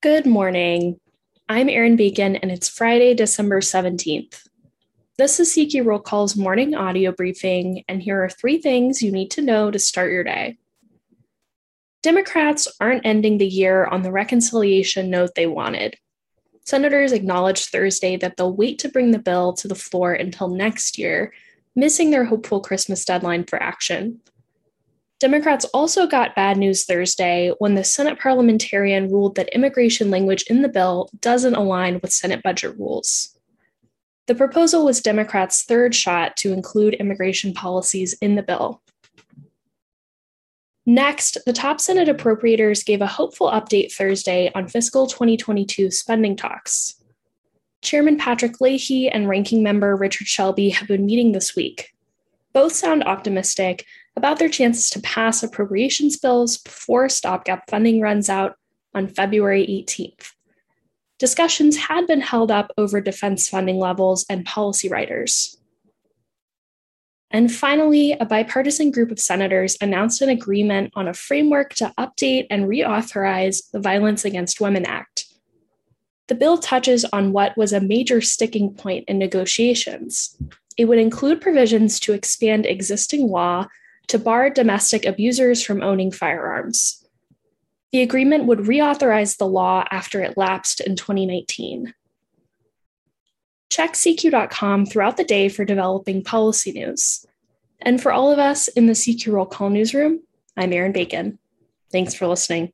Good morning. I'm Erin Bacon, and it's Friday, December 17th. This is CQ Roll Call's morning audio briefing, and here are three things you need to know to start your day. Democrats aren't ending the year on the reconciliation note they wanted. Senators acknowledged Thursday that they'll wait to bring the bill to the floor until next year, missing their hopeful Christmas deadline for action. Democrats also got bad news Thursday when the Senate parliamentarian ruled that immigration language in the bill doesn't align with Senate budget rules. The proposal was Democrats' third shot to include immigration policies in the bill. Next, the top Senate appropriators gave a hopeful update Thursday on fiscal 2022 spending talks. Chairman Patrick Leahy and Ranking Member Richard Shelby have been meeting this week. Both sound optimistic about their chances to pass appropriations bills before stopgap funding runs out on February 18th. Discussions had been held up over defense funding levels and policy riders. And finally, a bipartisan group of senators announced an agreement on a framework to update and reauthorize the Violence Against Women Act. The bill touches on what was a major sticking point in negotiations. It would include provisions to expand existing law to bar domestic abusers from owning firearms. The agreement would reauthorize the law after it lapsed in 2019. Check CQ.com throughout the day for developing policy news. And for all of us in the CQ Roll Call newsroom, I'm Erin Bacon. Thanks for listening.